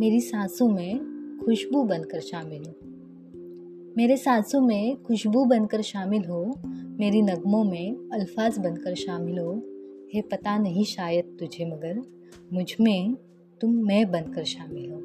मेरी सांसों में खुशबू बनकर शामिल हो। मेरे सांसों में खुशबू बनकर शामिल हो, मेरी नगमों में अल्फाज बनकर शामिल हो, है पता नहीं शायद तुझे मगर मुझमें तुम मैं बनकर शामिल हो।